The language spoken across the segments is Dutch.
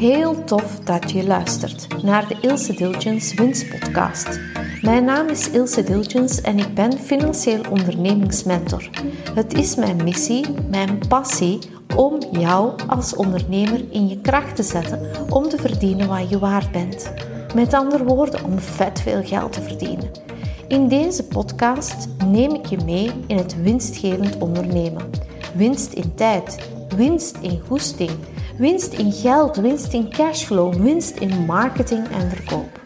Heel tof dat je luistert naar de Ilse Dilgens Winstpodcast. Mijn naam is Ilse Dilgens en ik ben financieel ondernemingsmentor. Het is mijn missie, mijn passie om jou als ondernemer in je kracht te zetten om te verdienen wat je waard bent. Met andere woorden, om vet veel geld te verdienen. In deze podcast neem ik je mee in het winstgevend ondernemen. Winst in tijd, winst in goesting, winst in geld, winst in cashflow, winst in marketing en verkoop.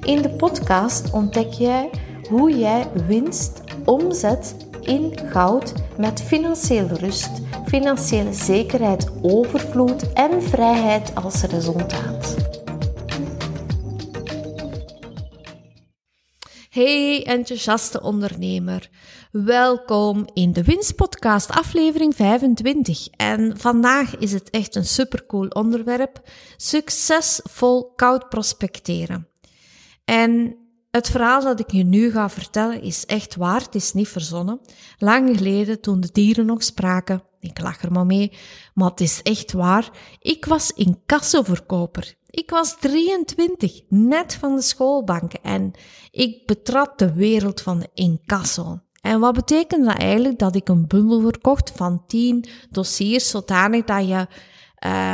In de podcast ontdek jij hoe jij winst omzet in goud met financiële rust, financiële zekerheid, overvloed en vrijheid als resultaat. Hey enthousiaste ondernemer, welkom in de Winstpodcast aflevering 25. En vandaag is het echt een supercool onderwerp, succesvol koud prospecteren. En het verhaal dat ik je nu ga vertellen is echt waar, het is niet verzonnen. Lang geleden, toen de dieren nog spraken, ik lach er maar mee, maar het is echt waar. Ik was incassoverkoper. Ik was 23, net van de schoolbanken en ik betrad de wereld van de incasso. En wat betekent dat eigenlijk? Dat ik een bundel verkocht van 10 dossiers, zodanig dat je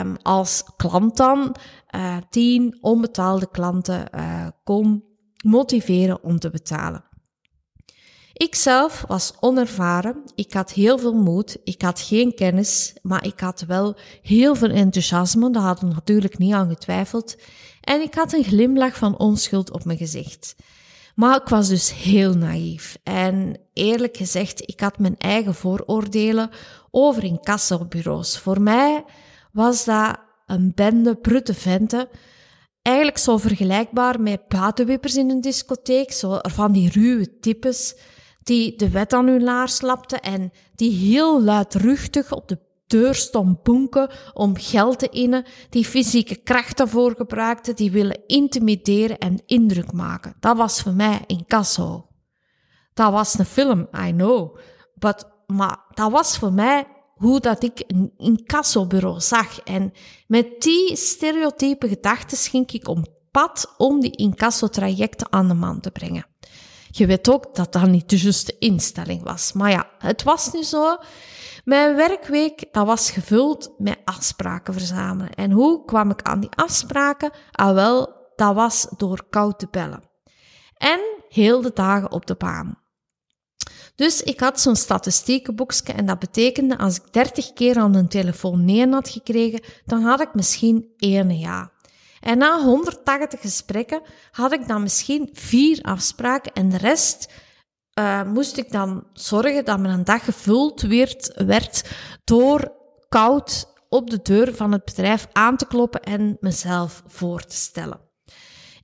um, als klant dan uh, 10 onbetaalde klanten uh, kon motiveren om te betalen. Ik zelf was onervaren, ik had heel veel moed, ik had geen kennis, maar ik had wel heel veel enthousiasme, daar had ik natuurlijk niet aan getwijfeld, en ik had een glimlach van onschuld op mijn gezicht. Maar ik was dus heel naïef. En eerlijk gezegd, ik had mijn eigen vooroordelen over incassobureaus. Voor mij was dat een bende prutte venten. Eigenlijk zo vergelijkbaar met buitenwippers in een discotheek. Zo van die ruwe types die de wet aan hun laars slapten en die heel luidruchtig op de deur stond bonken om geld te innen, die fysieke kracht daarvoor gebruikten, die willen intimideren en indruk maken. Dat was voor mij incasso. Dat was een film, I know. But, maar dat was voor mij hoe dat ik een incassobureau zag. En met die stereotype gedachten ging ik om pad om die incasso-trajecten aan de man te brengen. Je weet ook dat dat niet de juiste instelling was. Maar ja, het was nu zo. Mijn werkweek dat was gevuld met afspraken verzamelen. En hoe kwam ik aan die afspraken? Ah wel, dat was door koud te bellen. En heel de dagen op de baan. Dus ik had zo'n statistiekenboekje en dat betekende als ik 30 keer aan een telefoon nee had gekregen, dan had ik misschien één ja. En na 180 gesprekken had ik dan misschien vier afspraken en de rest uh, moest ik dan zorgen dat mijn dag gevuld werd, werd door koud op de deur van het bedrijf aan te kloppen en mezelf voor te stellen.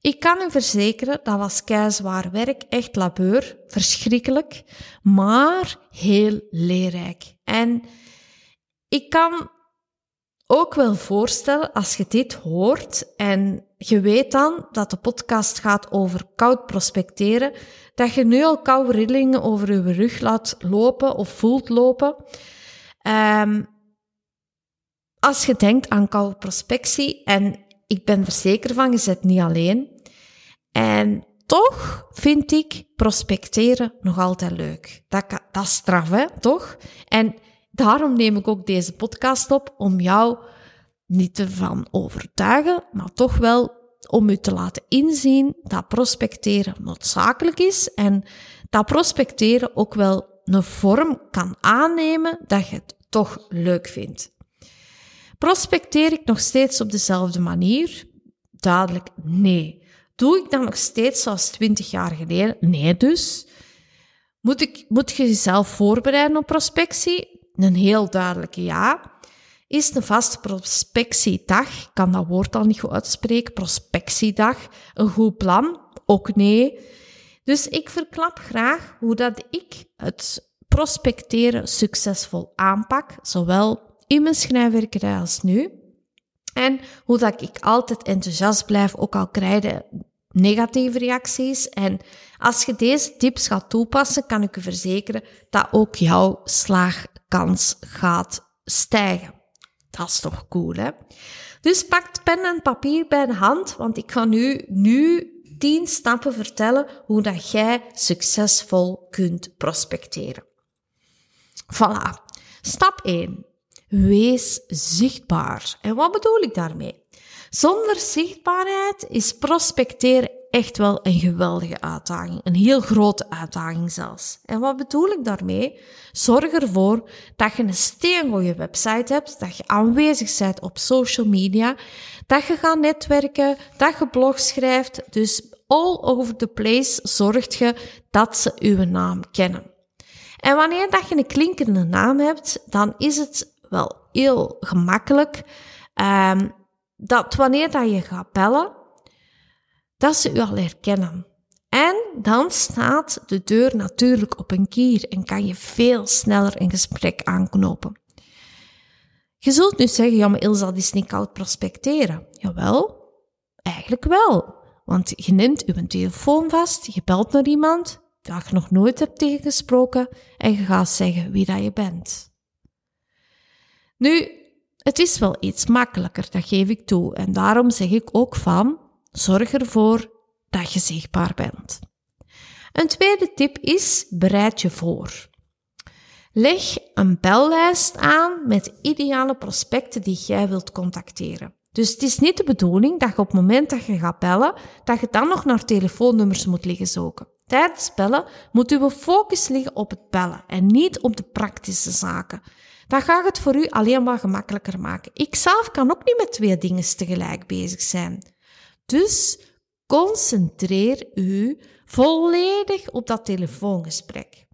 Ik kan u verzekeren, dat was keizwaar werk, echt labeur, verschrikkelijk, maar heel leerrijk. En ik kan ook wel voorstellen, als je dit hoort en je weet dan dat de podcast gaat over koud prospecteren, dat je nu al koude rillingen over je rug laat lopen of voelt lopen. Um, als je denkt aan koude prospectie, en ik ben er zeker van, je zit niet alleen. En toch vind ik prospecteren nog altijd leuk. Dat, dat is straf, hè, toch? En daarom neem ik ook deze podcast op om jou niet te van overtuigen, maar toch wel om u te laten inzien dat prospecteren noodzakelijk is en dat prospecteren ook wel een vorm kan aannemen dat je het toch leuk vindt. Prospecteer ik nog steeds op dezelfde manier? Dadelijk nee. Doe ik dat nog steeds zoals 20 jaar geleden? Nee dus. Moet, ik, moet je jezelf voorbereiden op prospectie? Een heel duidelijke ja. Is een vaste prospectiedag, ik kan dat woord al niet goed uitspreken, prospectiedag, een goed plan? Ook nee. Dus ik verklap graag hoe dat ik het prospecteren succesvol aanpak, zowel in mijn schrijfwerkerij als nu. En hoe dat ik altijd enthousiast blijf, ook al krijg negatieve reacties. En als je deze tips gaat toepassen, kan ik u verzekeren dat ook jouw slaagkans gaat stijgen. Dat is toch cool, hè? Dus pak pen en papier bij de hand, want ik ga nu, nu 10 stappen vertellen hoe dat jij succesvol kunt prospecteren. Voilà. Stap 1. Wees zichtbaar. En wat bedoel ik daarmee? Zonder zichtbaarheid is prospecteren echt wel een geweldige uitdaging. Een heel grote uitdaging zelfs. En wat bedoel ik daarmee? Zorg ervoor dat je een steengoeie website hebt, dat je aanwezig bent op social media, dat je gaat netwerken, dat je blog schrijft. Dus all over the place zorgt je dat ze uw naam kennen. En wanneer dat je een klinkende naam hebt, dan is het wel heel gemakkelijk um, dat wanneer dat je gaat bellen, dat ze u al herkennen. En dan staat de deur natuurlijk op een kier en kan je veel sneller een gesprek aanknopen. Je zult nu zeggen, ja, maar Ilse, dat is niet koud prospecteren. Jawel, eigenlijk wel. Want je neemt uw telefoon vast, je belt naar iemand dat je nog nooit hebt tegengesproken en je gaat zeggen wie dat je bent. Nu, het is wel iets makkelijker, dat geef ik toe. En daarom zeg ik ook van, zorg ervoor dat je zichtbaar bent. Een tweede tip is, bereid je voor. Leg een bellijst aan met ideale prospecten die jij wilt contacteren. Dus het is niet de bedoeling dat je op het moment dat je gaat bellen, dat je dan nog naar telefoonnummers moet liggen zoeken. Tijdens bellen moet uw focus liggen op het bellen en niet op de praktische zaken. Dat gaat het voor u alleen maar gemakkelijker maken. Ik zelf kan ook niet met twee dingen tegelijk bezig zijn. Dus concentreer u volledig op dat telefoongesprek.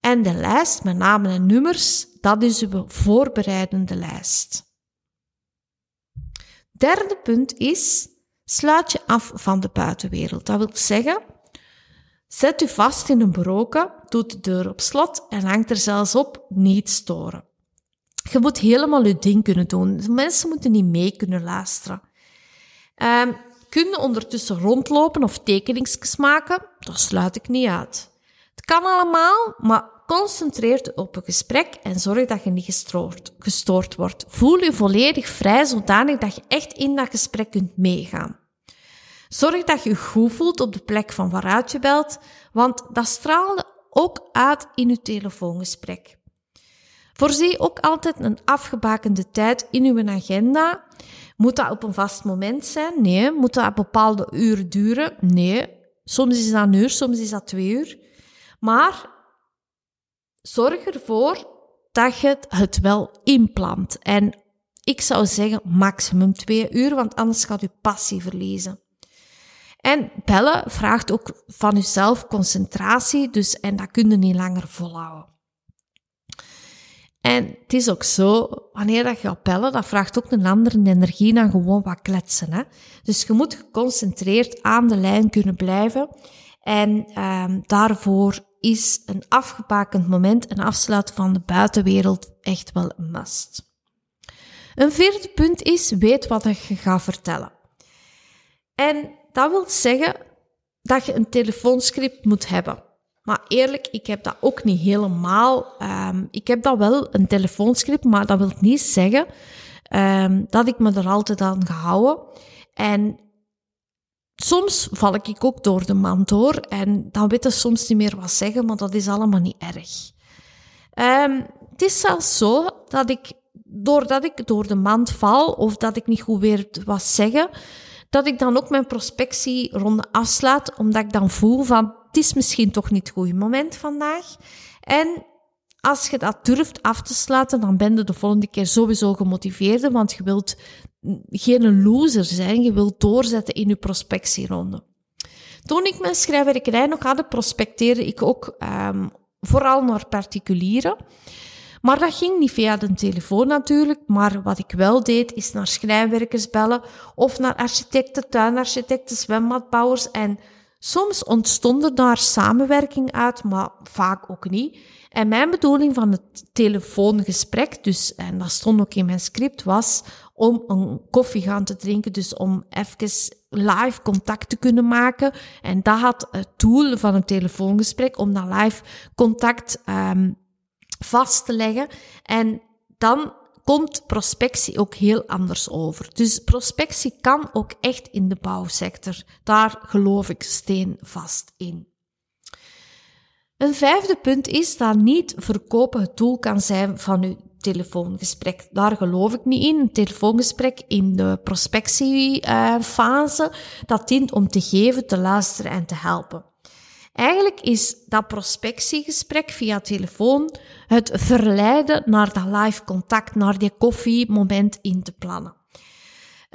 En de lijst met namen en nummers, dat is uw voorbereidende lijst. Derde punt is, sluit je af van de buitenwereld. Dat wil zeggen, zet u vast in een broken, doet de deur op slot en hangt er zelfs op niet storen. Je moet helemaal je ding kunnen doen. Mensen moeten niet mee kunnen luisteren. Um, kun je ondertussen rondlopen of tekeningsjes maken? Dat sluit ik niet uit. Het kan allemaal, maar Concentreer op een gesprek en zorg dat je niet gestoord, gestoord wordt. Voel je volledig vrij, zodanig dat je echt in dat gesprek kunt meegaan. Zorg dat je je goed voelt op de plek van waaruit je belt, want dat straalde ook uit in je telefoongesprek. Voorzie ook altijd een afgebakende tijd in uw agenda. Moet dat op een vast moment zijn? Nee. Moet dat bepaalde uren duren? Nee. Soms is dat een uur, soms is dat twee uur. Maar zorg ervoor dat je het wel inplant. En ik zou zeggen maximum twee uur, want anders gaat je passie verliezen. En bellen vraagt ook van jezelf concentratie, dus, en dat kun je niet langer volhouden. En het is ook zo, wanneer dat je gaat bellen, dat vraagt ook een andere energie dan gewoon wat kletsen. Hè? Dus je moet geconcentreerd aan de lijn kunnen blijven. En um, daarvoor is een afgebakend moment en afsluiten van de buitenwereld echt wel een must. Een vierde punt is, weet wat je gaat vertellen. En dat wil zeggen dat je een telefoonscript moet hebben. Maar eerlijk, ik heb dat ook niet helemaal. Um, ik heb dat wel, een telefoonscript, maar dat wil niet zeggen um, dat ik me er altijd aan gehouden. En soms val ik ook door de mand door en dan weet ik soms niet meer wat zeggen, maar dat is allemaal niet erg. Um, het is zelfs zo dat ik, doordat ik door de mand val of dat ik niet goed weer wat zeggen, dat ik dan ook mijn prospectieronde afslaat, omdat ik dan voel van, is misschien toch niet het goede moment vandaag. En als je dat durft af te sluiten, dan ben je de volgende keer sowieso gemotiveerder, want je wilt geen loser zijn, je wilt doorzetten in je prospectieronde. Toen ik mijn schrijverij nog had, prospecteerde ik ook um, vooral naar particulieren. Maar dat ging niet via de telefoon natuurlijk. Maar wat ik wel deed, is naar schrijnwerkers bellen of naar architecten, tuinarchitecten, zwembadbouwers. En soms ontstond er daar samenwerking uit, maar vaak ook niet. En mijn bedoeling van het telefoongesprek, dus, en dat stond ook in mijn script, was om een koffie gaan te drinken, dus om even live contact te kunnen maken. En dat had het doel van een telefoongesprek, om dat live contact um, vast te leggen. En dan komt prospectie ook heel anders over. Dus prospectie kan ook echt in de bouwsector. Daar geloof ik steenvast in. Een vijfde punt is dat niet verkopen het doel kan zijn van uw telefoongesprek. Daar geloof ik niet in. Een telefoongesprek in de prospectiefase, dat dient om te geven, te luisteren en te helpen. Eigenlijk is dat prospectiegesprek via telefoon het verleiden naar dat live contact, naar die koffiemoment in te plannen.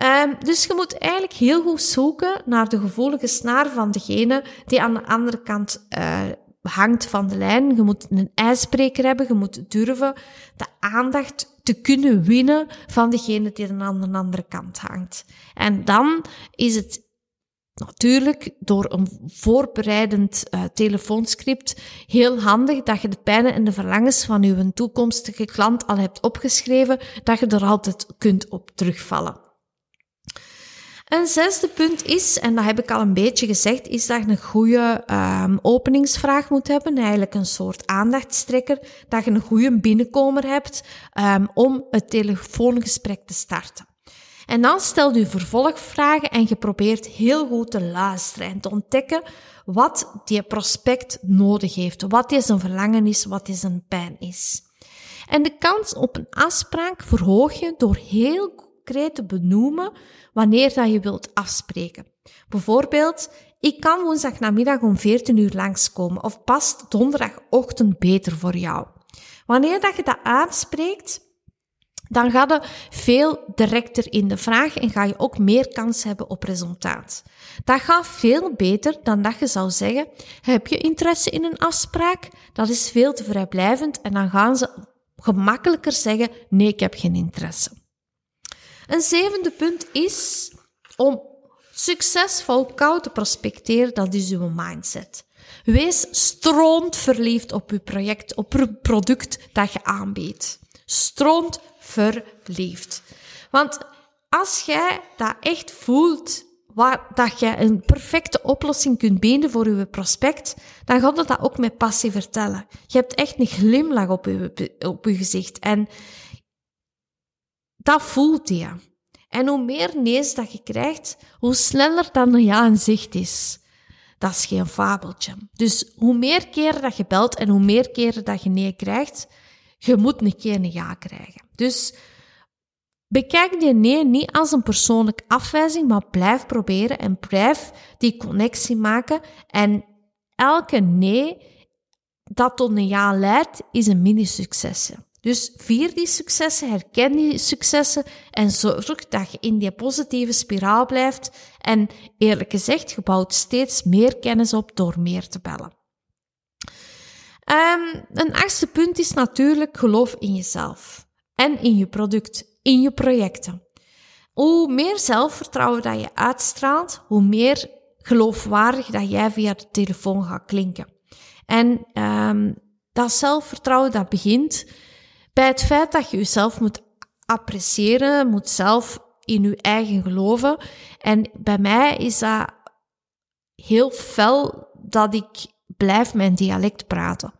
Um, dus je moet eigenlijk heel goed zoeken naar de gevoelige snaar van degene die aan de andere kant uh, hangt van de lijn. Je moet een ijsbreker hebben, je moet durven de aandacht te kunnen winnen van degene die aan de andere kant hangt. En dan is het Natuurlijk, door een voorbereidend uh, telefoonscript, heel handig dat je de pijnen en de verlangens van je toekomstige klant al hebt opgeschreven, dat je er altijd kunt op terugvallen. Een zesde punt is, en dat heb ik al een beetje gezegd, is dat je een goede um, openingsvraag moet hebben. Eigenlijk een soort aandachtstrekker. Dat je een goede binnenkomer hebt um, om het telefoongesprek te starten. En dan stelt u vervolgvragen en je probeert heel goed te luisteren en te ontdekken wat die prospect nodig heeft, wat is een verlangen is, wat is een pijn is. En de kans op een afspraak verhoog je door heel concreet te benoemen wanneer dat je wilt afspreken. Bijvoorbeeld, ik kan woensdag namiddag om 14 uur langskomen of past donderdagochtend beter voor jou. Wanneer dat je dat aanspreekt, dan ga je veel directer in de vraag en ga je ook meer kans hebben op resultaat. Dat gaat veel beter dan dat je zou zeggen, heb je interesse in een afspraak? Dat is veel te vrijblijvend en dan gaan ze gemakkelijker zeggen, nee, ik heb geen interesse. Een zevende punt is om succesvol koud te prospecteren, dat is uw mindset. Wees stroomt verliefd op uw project, op uw product dat je aanbiedt. Stroomt verliefd. Want als jij dat echt voelt, waar, dat je een perfecte oplossing kunt bieden voor je prospect, dan gaat het dat ook met passie vertellen. Je hebt echt een glimlach op je, op je gezicht. En dat voelt je. En hoe meer nee's dat je krijgt, hoe sneller dan een ja in zicht is. Dat is geen fabeltje. Dus hoe meer keren dat je belt en hoe meer keren dat je nee krijgt, je moet een keer een ja krijgen. Dus bekijk die nee niet als een persoonlijke afwijzing, maar blijf proberen en blijf die connectie maken. En elke nee dat tot een ja leidt, is een mini-succes. Dus vier die successen, herken die successen en zorg dat je in die positieve spiraal blijft. En eerlijk gezegd, je bouwt steeds meer kennis op door meer te bellen. Um, een achtste punt is natuurlijk geloof in jezelf en in je product, in je projecten. Hoe meer zelfvertrouwen dat je uitstraalt, hoe meer geloofwaardig dat jij via de telefoon gaat klinken. En um, dat zelfvertrouwen dat begint bij het feit dat je jezelf moet appreciëren, moet zelf in je eigen geloven. En bij mij is dat heel fel dat ik blijf mijn dialect praten.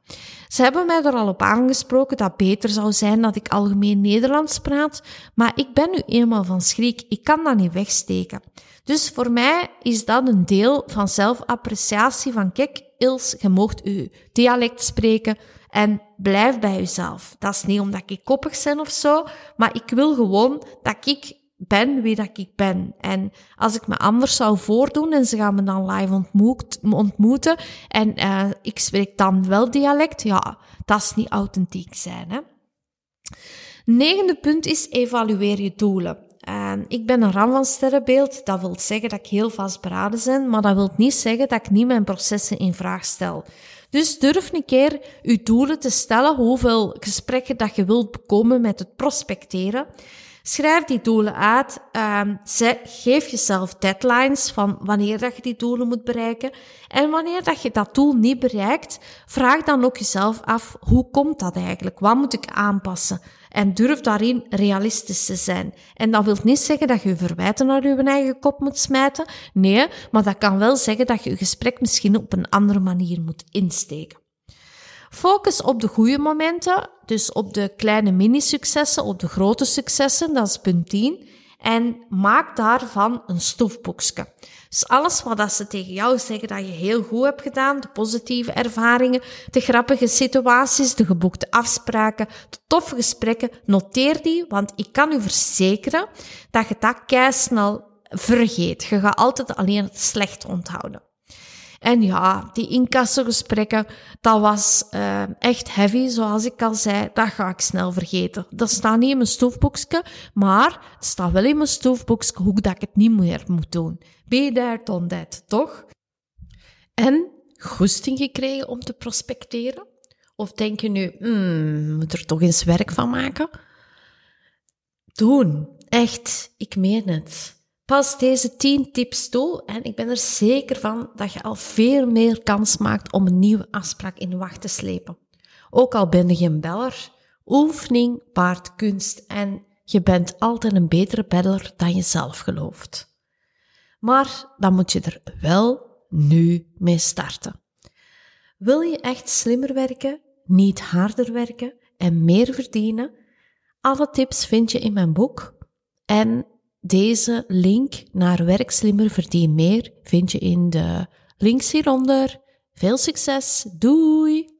Ze hebben mij er al op aangesproken dat beter zou zijn dat ik algemeen Nederlands praat, maar ik ben nu eenmaal van schrik. Ik kan dat niet wegsteken. Dus voor mij is dat een deel van zelfappreciatie van kijk, Ils, je mocht je dialect spreken en blijf bij jezelf. Dat is niet omdat ik koppig ben of zo, maar ik wil gewoon dat ik ben wie dat ik ben. En als ik me anders zou voordoen en ze gaan me dan live ontmoet, ontmoeten en uh, ik spreek dan wel dialect, ja, dat is niet authentiek zijn. Hè? Negende punt is evalueer je doelen. En ik ben een ram van sterrenbeeld. Dat wil zeggen dat ik heel vastberaden ben, maar dat wil niet zeggen dat ik niet mijn processen in vraag stel. Dus durf een keer je doelen te stellen, hoeveel gesprekken dat je wilt bekomen met het prospecteren. Schrijf die doelen uit. Um, geef jezelf deadlines van wanneer dat je die doelen moet bereiken. En wanneer dat je dat doel niet bereikt, vraag dan ook jezelf af, hoe komt dat eigenlijk? Wat moet ik aanpassen? En durf daarin realistisch te zijn. En dat wil niet zeggen dat je verwijten naar je eigen kop moet smijten. Nee, maar dat kan wel zeggen dat je je gesprek misschien op een andere manier moet insteken. Focus op de goede momenten, dus op de kleine mini-successen, op de grote successen, dat is punt 10. En maak daarvan een stofboekje. Dus alles wat ze tegen jou zeggen dat je heel goed hebt gedaan, de positieve ervaringen, de grappige situaties, de geboekte afspraken, de toffe gesprekken, noteer die, want ik kan u verzekeren dat je dat snel vergeet. Je gaat altijd alleen het slecht onthouden. En ja, die incassogesprekken, dat was uh, echt heavy, zoals ik al zei. Dat ga ik snel vergeten. Dat staat niet in mijn stoofboekje, maar het staat wel in mijn stoofboekje hoe dat ik het niet meer moet doen. Be there, done that, toch? En goesting gekregen om te prospecteren? Of denk je nu, hmm, moet er toch eens werk van maken? Doen. Echt, ik meen het. Pas deze 10 tips toe en ik ben er zeker van dat je al veel meer kans maakt om een nieuwe afspraak in wacht te slepen. Ook al ben je een beller, oefening baart kunst en je bent altijd een betere beller dan je zelf gelooft. Maar dan moet je er wel nu mee starten. Wil je echt slimmer werken, niet harder werken en meer verdienen? Alle tips vind je in mijn boek en deze link naar Werk Slimmer Verdien Meer vind je in de links hieronder. Veel succes, doei!